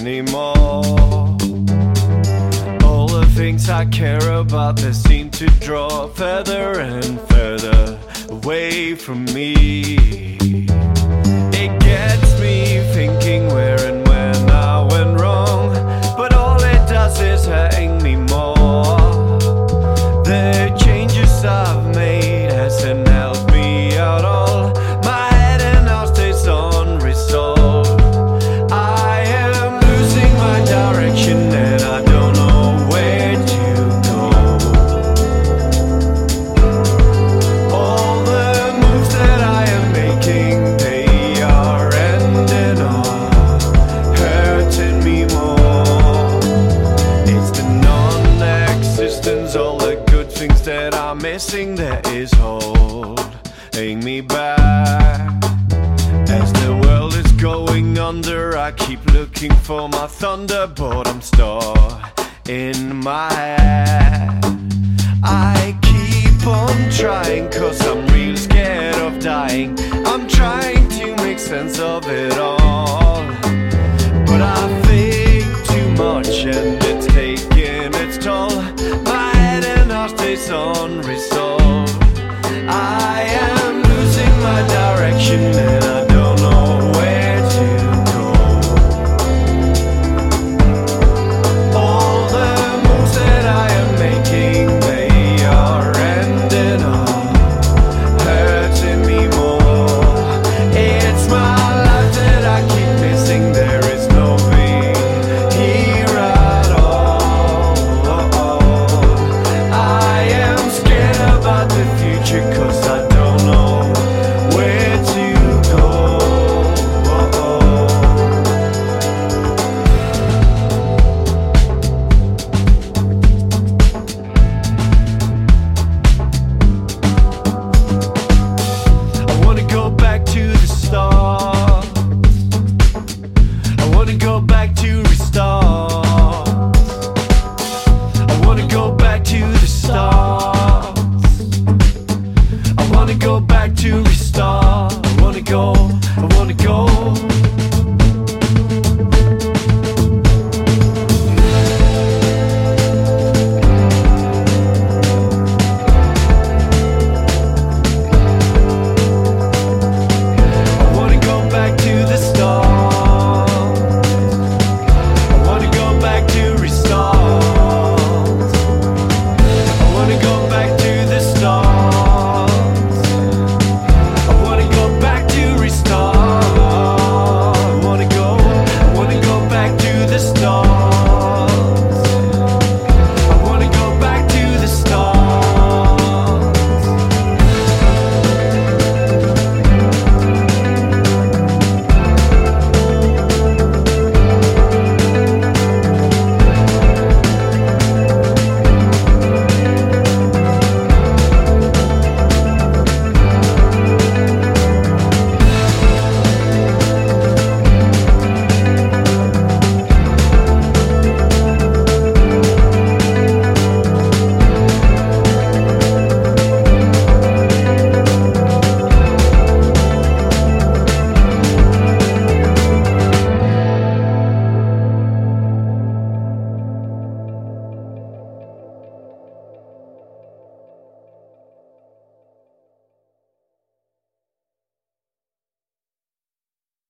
anymore. All the things I care about, they seem to draw further and further away from me. Non-existence, all the good things that I'm missing that is holding me back. As the world is going under, I keep looking for my thunder, but I'm stuck in my head. I keep on trying, cause I'm real scared of dying. I'm trying to make sense of it all. Stays unresolved. I am losing my direction and I wanna go back to the start. I wanna go back to